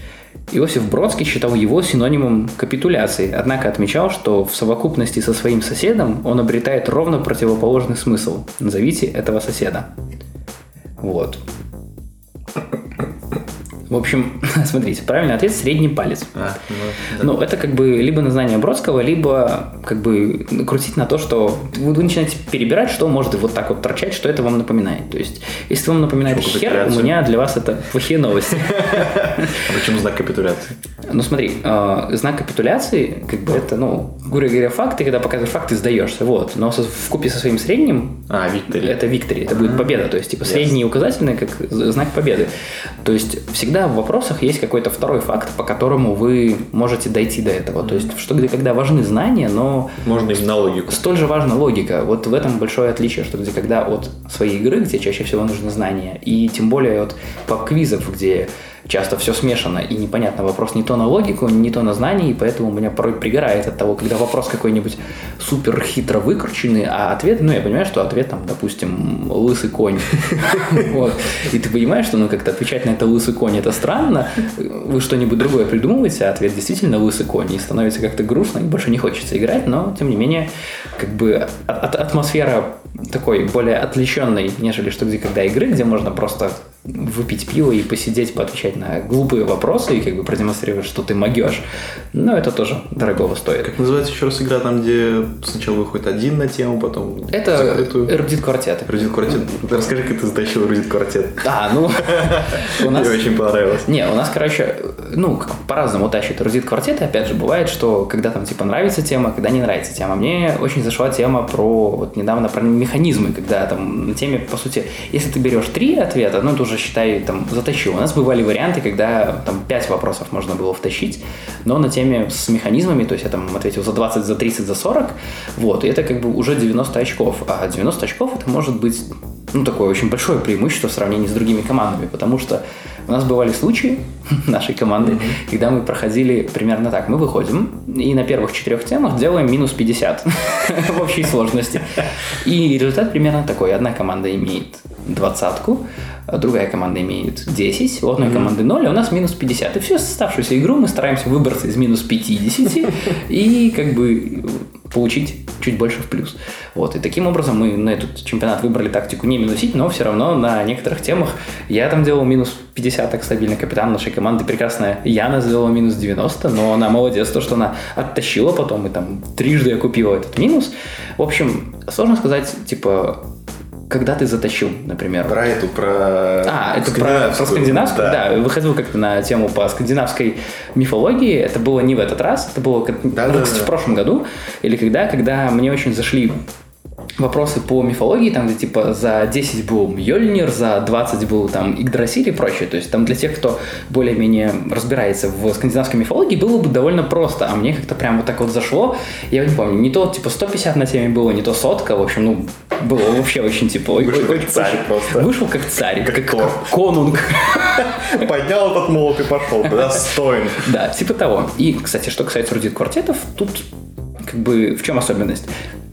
Иосиф Бродский считал его синонимом капитуляции, однако отмечал, что в совокупности со своим соседом он обретает ровно противоположный смысл. Назовите этого соседа. Вот. В общем, смотрите, правильный ответ – средний палец. А, ну, да. ну, это как бы либо на знание Бродского, либо как бы крутить на то, что вы, вы начинаете перебирать, что может вот так вот торчать, что это вам напоминает. То есть, если вам напоминает Шоку хер, у меня для вас это плохие новости. А почему знак капитуляции? Ну, смотри, э, знак капитуляции, как бы это, ну, грубо говоря, факты, когда показываешь факт, ты сдаешься, вот. Но в купе со своим средним... А, виктори. Это виктори, это будет победа. То есть, типа, средний указательный как знак победы. То есть, всегда всегда в вопросах есть какой-то второй факт, по которому вы можете дойти до этого. То есть, что где когда важны знания, но... Можно именно логику. Столь же важна логика. Вот в этом большое отличие, что где когда от своей игры, где чаще всего нужны знания, и тем более от пап-квизов, где часто все смешано и непонятно. Вопрос не то на логику, не то на знание, и поэтому меня порой пригорает от того, когда вопрос какой-нибудь супер хитро выкрученный, а ответ, ну, я понимаю, что ответ там, допустим, лысый конь. И ты понимаешь, что ну как-то отвечать на это лысый конь это странно, вы что-нибудь другое придумываете, а ответ действительно лысый конь, и становится как-то грустно, и больше не хочется играть, но тем не менее, как бы атмосфера такой более отвлеченной, нежели что где когда игры, где можно просто выпить пиво и посидеть, поотвечать на глупые вопросы и как бы продемонстрировать, что ты могешь. Но это тоже дорогого стоит. Как называется еще раз игра, там, где сначала выходит один на тему, потом Это закрытую? Эрудит квартет. Эрудит квартет. Расскажи, как ты затащил эрудит квартет. А, ну... Мне очень понравилось. Не, у нас, короче, ну, по-разному тащит эрудит квартет, опять же, бывает, что когда там, типа, нравится тема, когда не нравится тема. Мне очень зашла тема про, вот недавно, про механизмы, когда там на теме, по сути, если ты берешь три ответа, ну, это уже, считай, там, затащил. У нас бывали варианты, когда там пять вопросов можно было втащить, но на теме с механизмами, то есть я там ответил за 20, за 30, за 40, вот, и это как бы уже 90 очков. А 90 очков это может быть, ну, такое очень большое преимущество в сравнении с другими командами, потому что у нас бывали случаи нашей команды, mm-hmm. когда мы проходили примерно так. Мы выходим и на первых четырех темах делаем минус 50 в общей сложности. И результат примерно такой. Одна команда имеет двадцатку, другая команда имеет 10, у одной mm-hmm. команды 0, а у нас минус 50. И всю оставшуюся игру мы стараемся выбраться из минус 50 и как бы получить чуть больше в плюс. Вот. И таким образом мы на этот чемпионат выбрали тактику не минусить, но все равно на некоторых темах я там делал минус 50, так стабильно капитан нашей команды прекрасная Яна сделала минус 90, но она молодец, то, что она оттащила потом и там трижды окупила этот минус. В общем, сложно сказать, типа, когда ты затащил, например. Про эту, про... А, это про, про скандинавскую? Да. да, выходил как-то на тему по скандинавской мифологии. Это было не в этот раз, это было, да, да, кстати, да. в прошлом году. Или когда, когда мне очень зашли вопросы по мифологии, там, где типа за 10 был Мьёльнир, за 20 был там Игдрасиль и прочее. То есть там для тех, кто более-менее разбирается в скандинавской мифологии, было бы довольно просто. А мне как-то прям вот так вот зашло. Я не помню, не то типа 150 на теме было, не то сотка. В общем, ну, было вообще очень типа... Вышел ой, как царь просто. Вышел как царь, как, как, как конунг. Поднял этот молот и пошел. Достоин. Да, типа того. И, кстати, что касается рудит квартетов, тут как бы в чем особенность?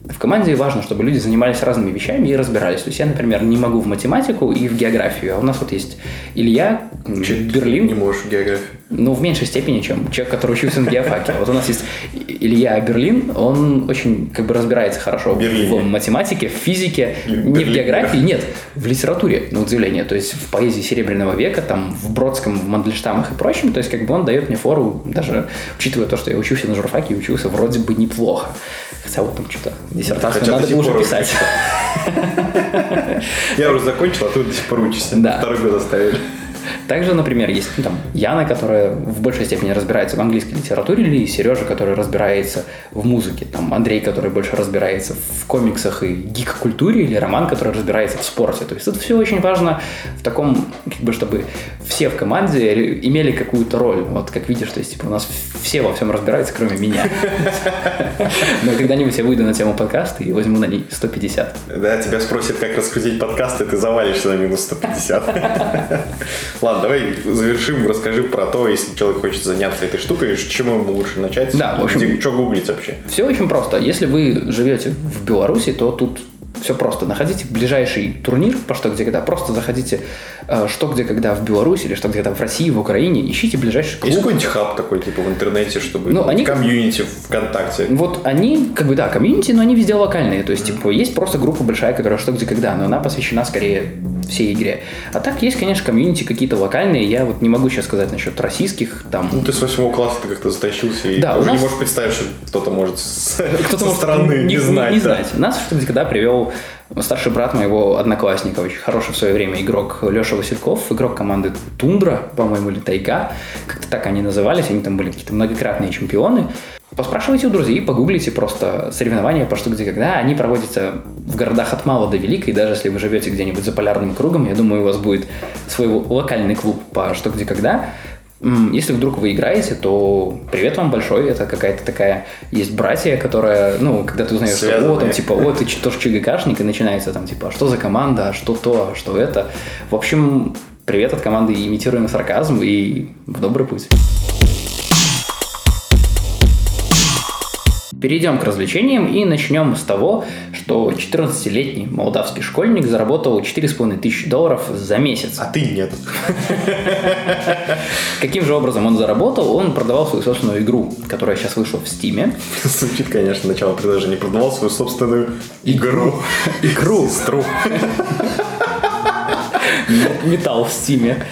В команде важно, чтобы люди занимались разными вещами и разбирались. То есть я, например, не могу в математику и в географию, а у нас вот есть Илья, Че Берлин. Не можешь в географию? Ну, в меньшей степени, чем человек, который учился на геофаке. Вот у нас есть Илья Берлин, он очень как бы разбирается хорошо в математике, в физике, не в географии, нет, в литературе, на удивление. То есть в поэзии Серебряного века, там, в Бродском, в Мандельштамах и прочем. То есть как бы он дает мне фору, даже учитывая то, что я учился на журфаке и учился вроде бы неплохо. Хотя вот там что-то диссертацию Хотя надо было уже писать. Я уже закончил, а ты до сих пор учишься. Да. Второй год оставили. Также, например, есть ну, там Яна, которая в большей степени разбирается в английской литературе, или Сережа, который разбирается в музыке, там Андрей, который больше разбирается в комиксах и гик-культуре, или Роман, который разбирается в спорте. То есть это все очень важно в таком, как бы, чтобы все в команде имели какую-то роль. Вот как видишь, то есть типа, у нас все во всем разбираются, кроме меня. Но когда-нибудь я выйду на тему подкаста и возьму на ней 150. Да, тебя спросят, как раскрутить подкасты, ты завалишься на минус 150. Ладно, давай завершим, расскажи про то, если человек хочет заняться этой штукой, с чему ему лучше начать? Да, в общем... Что гуглить вообще? Все очень просто. Если вы живете в Беларуси, то тут все просто. Находите ближайший турнир по что, где, когда. Просто заходите э, что, где, когда в Беларуси или что, где, когда в России, в Украине. Ищите ближайший клуб. Есть какой-нибудь хаб такой, типа, в интернете, чтобы... Ну, они... Комьюнити ВКонтакте. Вот они, как бы, да, комьюнити, но они везде локальные. То есть, типа, есть просто группа большая, которая что, где, когда, но она посвящена скорее всей игре. А так есть, конечно, комьюнити какие-то локальные. Я вот не могу сейчас сказать насчет российских. Там... Ну, ты с восьмого класса ты как-то затащился и да, уже нас... не можешь представить, что кто-то может кто-то со стороны не, не знать. Не, да. знать. Нас, что, когда привел старший брат моего одноклассника, очень хороший в свое время игрок Леша Васильков, игрок команды Тундра, по-моему, или Тайга, как-то так они назывались, они там были какие-то многократные чемпионы. Поспрашивайте у друзей, погуглите просто соревнования по что, где, когда. Они проводятся в городах от мала до велика, и даже если вы живете где-нибудь за полярным кругом, я думаю, у вас будет свой локальный клуб по что, где, когда. Если вдруг вы играете, то привет вам большой. Это какая-то такая есть братья, которая, ну, когда ты узнаешь, Связанные. о, там, типа, о, ты тоже ЧГКшник, и начинается там, типа, что за команда, а что то, а что это. В общем, привет от команды «Имитируем сарказм» и в добрый путь. Перейдем к развлечениям и начнем с того, что 14-летний молдавский школьник заработал 4,5 тысячи долларов за месяц. А ты нет. Каким же образом он заработал? Он продавал свою собственную игру, которая сейчас вышла в Стиме. Звучит, конечно, начало предложения. Продавал свою собственную игру. Игру. Стру. Металл в Стиме.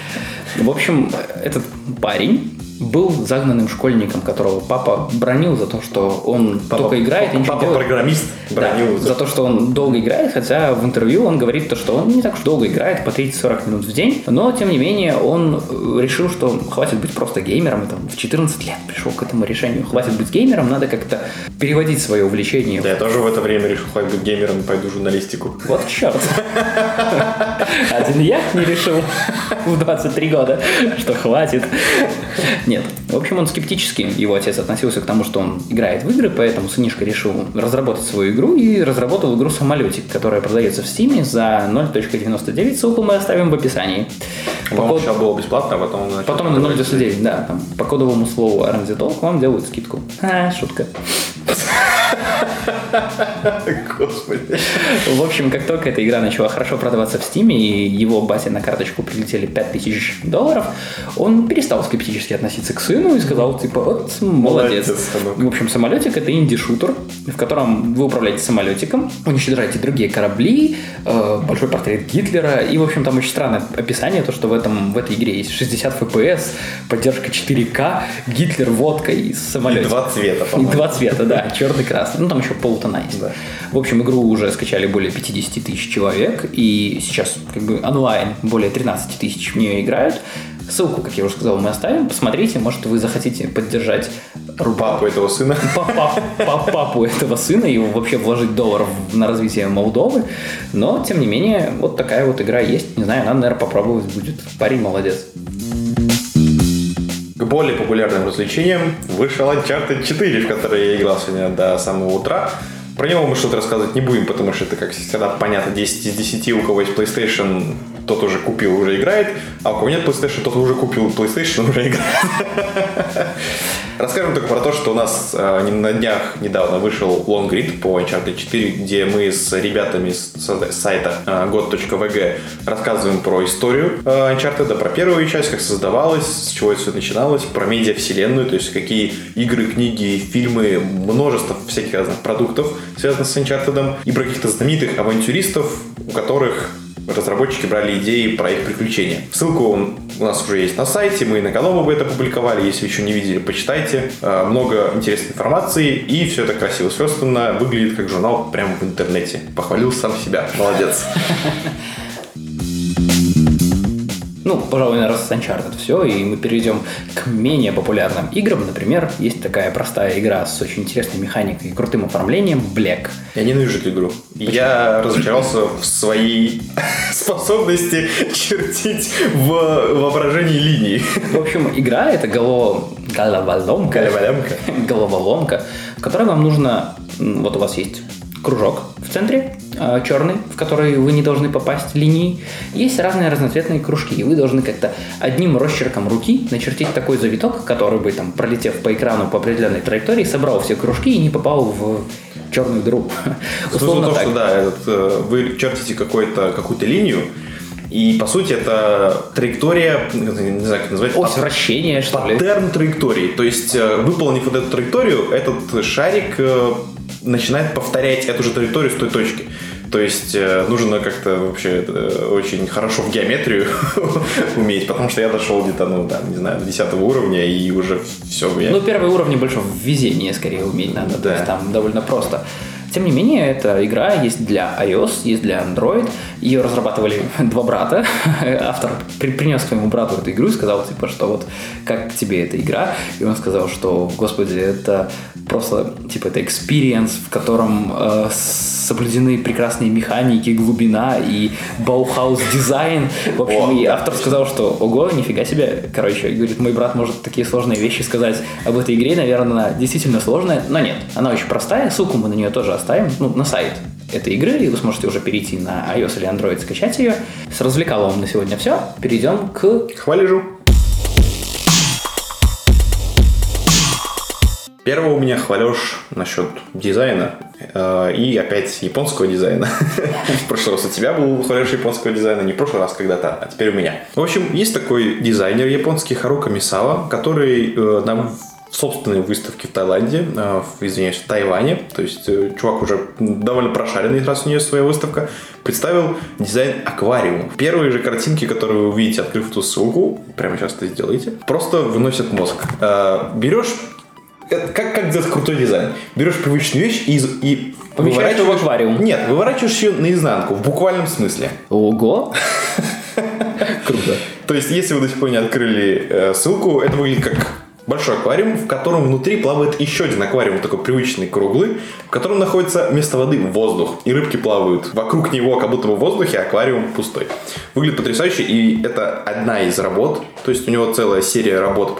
В общем, этот парень был загнанным школьником, которого папа бронил за то, что он папа, только играет папа, и ничего папа программист бронил. Да, за то, что он долго играет, хотя в интервью он говорит то, что он не так уж долго играет, по 30-40 минут в день, но тем не менее он э, решил, что хватит быть просто геймером, и там в 14 лет пришел к этому решению, хватит быть геймером, надо как-то переводить свое увлечение. Да, я тоже в это время решил, хватит быть геймером и пойду журналистику. Вот черт. Один я не решил в 23 года, что хватит. Нет. В общем, он скептически, его отец относился к тому, что он играет в игры, поэтому сынишка решил разработать свою игру и разработал игру «Самолетик», которая продается в Steam за 0.99. Ссылку мы оставим в описании. По код... сначала было бесплатно, а потом... Потом на 0.99, да. Там, по кодовому слову RMZ Talk вам делают скидку. А, шутка. Господи. В общем, как только эта игра начала хорошо продаваться в Steam, и его бате на карточку прилетели 5000 долларов, он перестал скептически относиться к сыну и сказал, типа, вот, молодец. молодец в общем, самолетик — это инди-шутер, в котором вы управляете самолетиком, уничтожаете другие корабли, э, большой портрет Гитлера, и, в общем, там очень странное описание, то, что в, этом, в этой игре есть 60 FPS, поддержка 4К, Гитлер, водка и самолет. И два цвета, по-моему. И два цвета, да, черный, красный. Ну, там еще полутона есть. Да. В общем, игру уже скачали более 50 тысяч человек, и сейчас как бы онлайн более 13 тысяч в нее играют. Ссылку, как я уже сказал, мы оставим. Посмотрите, может, вы захотите поддержать папу этого сына. Папу этого сына и вообще вложить доллар на развитие Молдовы. Но, тем не менее, вот такая вот игра есть. Не знаю, надо, наверное, попробовать будет. Парень молодец. Более популярным развлечениям вышел Uncharted 4, в который я играл сегодня до самого утра. Про него мы что-то рассказывать не будем, потому что это, как всегда, понятно, 10 из 10, у кого есть PlayStation, тот уже купил, уже играет, а у кого нет PlayStation, тот уже купил PlayStation, уже играет. Расскажем только про то, что у нас э, на днях недавно вышел лонгрид по Uncharted 4, где мы с ребятами с сайта э, god.vg рассказываем про историю э, Uncharted, про первую часть, как создавалась, с чего это все начиналось, про медиа-вселенную, то есть какие игры, книги, фильмы, множество всяких разных продуктов связанных с Uncharted, и про каких-то знаменитых авантюристов, у которых разработчики брали идеи про их приключения. Ссылку у нас уже есть на сайте, мы на голову бы это публиковали, если еще не видели, почитайте. Э, много интересной информации, и все это красиво сверстано, выглядит как журнал прямо в интернете. Похвалил сам себя, молодец. Ну, пожалуй, наверное, с Uncharted все, и мы перейдем к менее популярным играм. Например, есть такая простая игра с очень интересной механикой и крутым оформлением Black. Я ненавижу эту игру. Почему? Я разочаровался в своей способности чертить в воображении линии. В общем, игра это голова... головоломка. Головоломка. головоломка, в которой вам нужно... Вот у вас есть кружок в центре, а, черный, в который вы не должны попасть линии. Есть разные разноцветные кружки, и вы должны как-то одним росчерком руки начертить такой завиток, который бы, там, пролетев по экрану по определенной траектории, собрал все кружки и не попал в черную дыру. Условно то, так. что да, этот, э, вы чертите какую-то какую-то линию, и, по сути, это траектория, не знаю, как назвать. Ось вращения, что ли? Паттерн траектории. То есть, э, выполнив вот эту траекторию, этот шарик э, начинает повторять эту же траекторию с той точки. То есть э, нужно как-то вообще э, очень хорошо в геометрию уметь, потому что я дошел где-то, ну, да, не знаю, до 10 уровня и уже все. Я... Ну, первый уровень больше в везении скорее уметь надо, да. то есть там довольно просто. Тем не менее, эта игра есть для iOS, есть для Android. Ее разрабатывали два брата. Автор принес своему брату эту игру и сказал, типа, что вот как тебе эта игра? И он сказал, что, господи, это просто, типа, это experience, в котором э, соблюдены прекрасные механики, глубина и Баухаус дизайн. В общем, О, и автор сказал, что ого, нифига себе. Короче, говорит, мой брат может такие сложные вещи сказать об этой игре. Наверное, она действительно сложная, но нет, она очень простая. Ссылку мы на нее тоже оставим, ну, на сайт этой игры, и вы сможете уже перейти на iOS или Android, скачать ее. С развлекаловым на сегодня все. Перейдем к... Хвалежу. Первого у меня хвалеж насчет дизайна э, и опять японского дизайна. в прошлый раз у тебя был хвалеж японского дизайна, не в прошлый раз когда-то, а теперь у меня. В общем, есть такой дизайнер японский Харука Мисава, который э, нам в собственной выставке в Таиланде, э, извиняюсь, в Тайване, то есть э, чувак уже довольно прошаренный, раз у нее своя выставка, представил дизайн аквариума. Первые же картинки, которые вы увидите, открыв эту ссылку, прямо сейчас это сделаете, просто выносят мозг. Э, берешь как, как делать крутой дизайн? Берешь привычную вещь и, и Помещаешь в аквариум. Нет, выворачиваешь ее наизнанку, в буквальном смысле. Ого! Круто. То есть, если вы до сих пор не открыли э, ссылку, это выглядит как большой аквариум, в котором внутри плавает еще один аквариум, такой привычный круглый, в котором находится вместо воды воздух, и рыбки плавают вокруг него, как будто бы в воздухе, а аквариум пустой. Выглядит потрясающе, и это одна из работ, то есть у него целая серия работ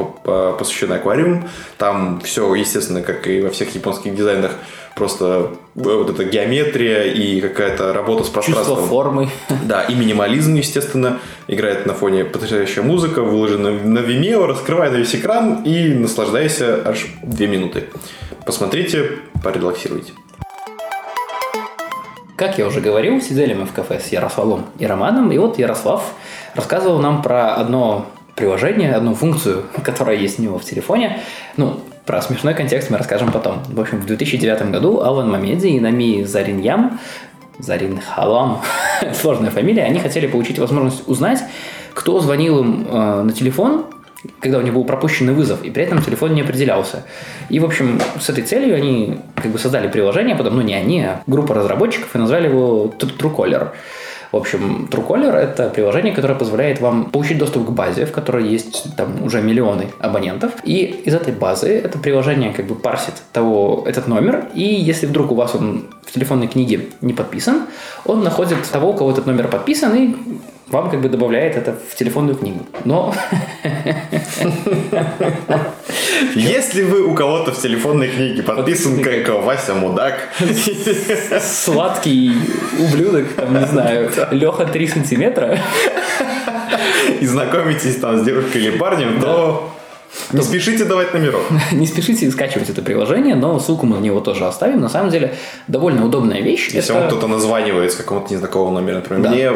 посвящена аквариуму, там все, естественно, как и во всех японских дизайнах, просто э, вот эта геометрия и какая-то работа с пространством. Чувство формы. Да, и минимализм, естественно, играет на фоне потрясающая музыка, выложена на Vimeo, раскрывая на весь экран и наслаждайся аж две минуты. Посмотрите, порелаксируйте. Как я уже говорил, сидели мы в кафе с Ярославом и Романом, и вот Ярослав рассказывал нам про одно приложение, одну функцию, которая есть у него в телефоне. Ну, про смешной контекст мы расскажем потом. В общем, в 2009 году Алан Мамедзи и Нами Зариньям, Зарин Халам, сложная фамилия, они хотели получить возможность узнать, кто звонил им э, на телефон, когда у них был пропущенный вызов, и при этом телефон не определялся. И, в общем, с этой целью они как бы создали приложение, потом, ну не они, а группа разработчиков, и назвали его Truecaller. В общем, Truecaller — это приложение, которое позволяет вам получить доступ к базе, в которой есть там уже миллионы абонентов. И из этой базы это приложение как бы парсит того, этот номер, и если вдруг у вас он в телефонной книге не подписан, он находит того, у кого этот номер подписан, и вам как бы добавляет это в телефонную книгу. Но... Если вы у кого-то в телефонной книге подписан как Вася Мудак, сладкий ублюдок, там, не знаю, Леха 3 сантиметра, и знакомитесь там с девушкой или парнем, то не спешите давать номеров. не спешите скачивать это приложение, но ссылку мы на него тоже оставим. На самом деле, довольно удобная вещь. Если это... вам кто-то названивает с какого-то незнакомого номера, например. Да. Мне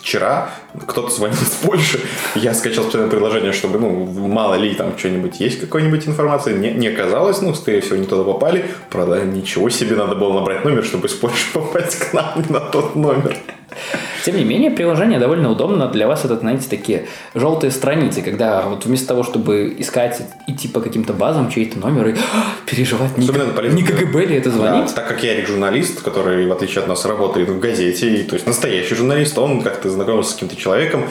вчера кто-то звонил из Польши, я скачал специальное приложение, чтобы, ну, мало ли там что-нибудь есть, какой-нибудь информации. Не, не оказалось, ну, скорее всего, не туда попали. Правда, ничего себе, надо было набрать номер, чтобы из Польши попасть к нам на тот номер. Тем не менее, приложение довольно удобно. Для вас это, знаете, такие желтые страницы, когда вот вместо того, чтобы искать, идти по каким-то базам, чей-то номер и переживать, не, не КГБ ли это звонит? Да, так как я журналист, который, в отличие от нас, работает в газете, и, то есть настоящий журналист, он как-то знакомился с каким-то человеком,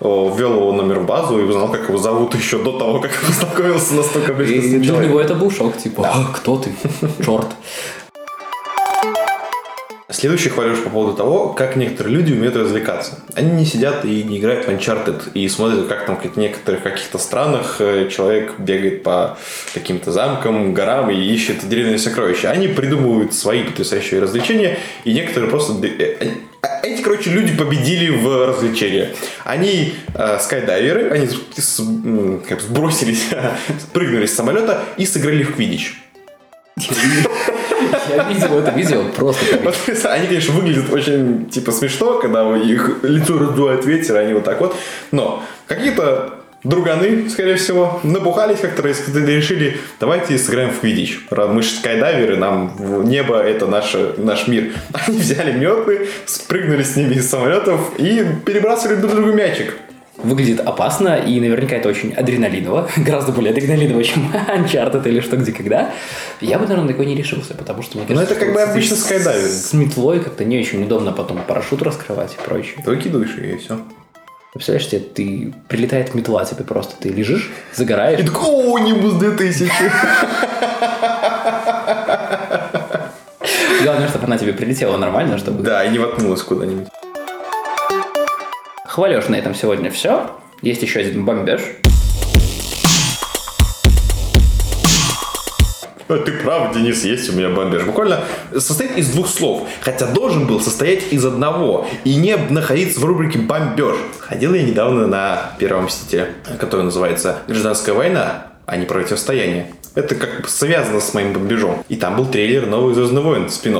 ввел его номер в базу и узнал, как его зовут еще до того, как познакомился настолько близко с И для него это был шок, типа, «А, кто ты? Черт. Следующий хвалеж по поводу того, как некоторые люди умеют развлекаться. Они не сидят и не играют в Uncharted и смотрят, как там в некоторых каких-то странах э, человек бегает по каким-то замкам, горам и ищет деревянные сокровища. Они придумывают свои потрясающие развлечения, и некоторые просто... э, а Эти, короче, люди победили в развлечения. Они э, скайдайверы, они с- как сбросились, прыгнули с самолета и сыграли в квидич. Я видел это видео, просто Они, конечно, выглядят очень типа смешно, когда их лицо раздувает ветер, они вот так вот. Но какие-то друганы, скорее всего, набухались как-то, решили, давайте сыграем в квидич. Мы же скайдайверы, нам небо это наш, наш мир. Они взяли метлы, спрыгнули с ними из самолетов и перебрасывали друг другу мячик. Выглядит опасно, и наверняка это очень адреналиново, гораздо более адреналиново, чем Uncharted или что, где, когда. Я бы, наверное, на такой не решился, потому что, мне Ну, кажется, это как бы обычно скайдайвинг. С метлой как-то не очень удобно потом парашют раскрывать и прочее. Выкидываешь ее и все. Представляешь себе, ты прилетает метла тебе просто, ты лежишь, загораешь, И такой, о, Нимбус 2000. главное, чтобы она тебе прилетела нормально, чтобы... Да, и не воткнулась куда-нибудь. Хвалешь на этом сегодня все. Есть еще один бомбеж. А Ты прав, Денис, есть у меня бомбеж. Буквально состоит из двух слов. Хотя должен был состоять из одного. И не находиться в рубрике бомбеж. Ходил я недавно на Первом Мстителе, который называется «Гражданская война», а не «Противостояние». Это как бы связано с моим бомбежом. И там был трейлер «Новых Звездных войн» спин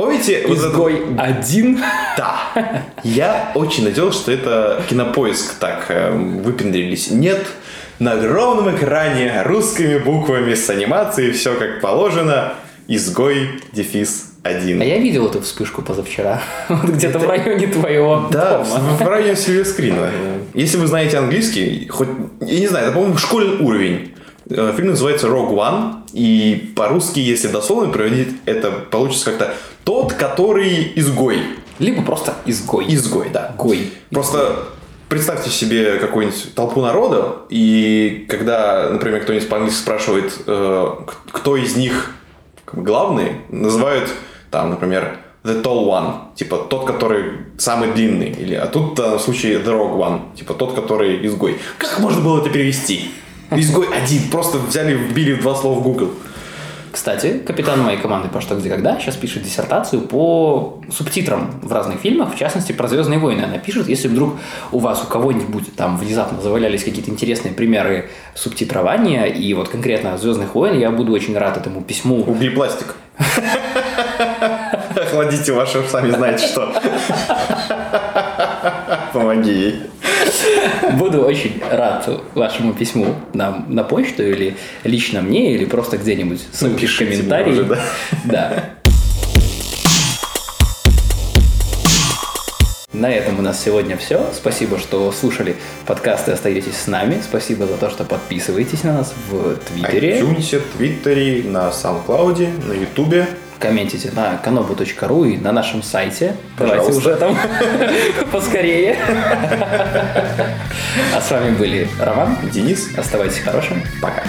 Помните? вот это- Изгой один. да. Я очень надеялся, что это кинопоиск так э, выпендрились. Нет, на огромном экране русскими буквами с анимацией все как положено. Изгой дефис А 1. я видел эту вспышку позавчера. Вот где-то в районе твоего Да, дома. в, районе скрина. Если вы знаете английский, хоть, я не знаю, это, по-моему, школьный уровень. Э, Фильм называется Rogue One, и по-русски, если дословно переводить, это получится как-то «Тот, который изгой». Либо просто изгой. Изгой, да. Гой. Просто представьте себе какую-нибудь толпу народа, и когда, например, кто-нибудь по-английски спрашивает, э, кто из них главный, называют там, например, the tall one, типа тот, который самый длинный, или а тут в случае the rogue one, типа тот, который изгой. Как можно было это перевести? Изгой один, просто взяли, вбили два слова в Google. Кстати, капитан моей команды по что, где, когда сейчас пишет диссертацию по субтитрам в разных фильмах, в частности, про «Звездные войны» она пишет. Если вдруг у вас, у кого-нибудь там внезапно завалялись какие-то интересные примеры субтитрования, и вот конкретно «Звездных войн», я буду очень рад этому письму. Углепластик. Охладите ваши, сами знаете что. Помоги ей. Буду очень рад вашему письму нам на почту или лично мне, или просто где-нибудь ссылки в комментарии. уже, да. Да. На этом у нас сегодня все. Спасибо, что слушали подкаст и остаетесь с нами. Спасибо за то, что подписываетесь на нас в Твиттере. iTunes, Твиттере, на SoundCloud, на Ютубе. Комментите на kanobu.ru и на нашем сайте. Давайте Пожалуйста. уже там поскорее. А с вами были Роман. Денис, Оставайтесь хорошим. Пока.